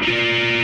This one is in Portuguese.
Música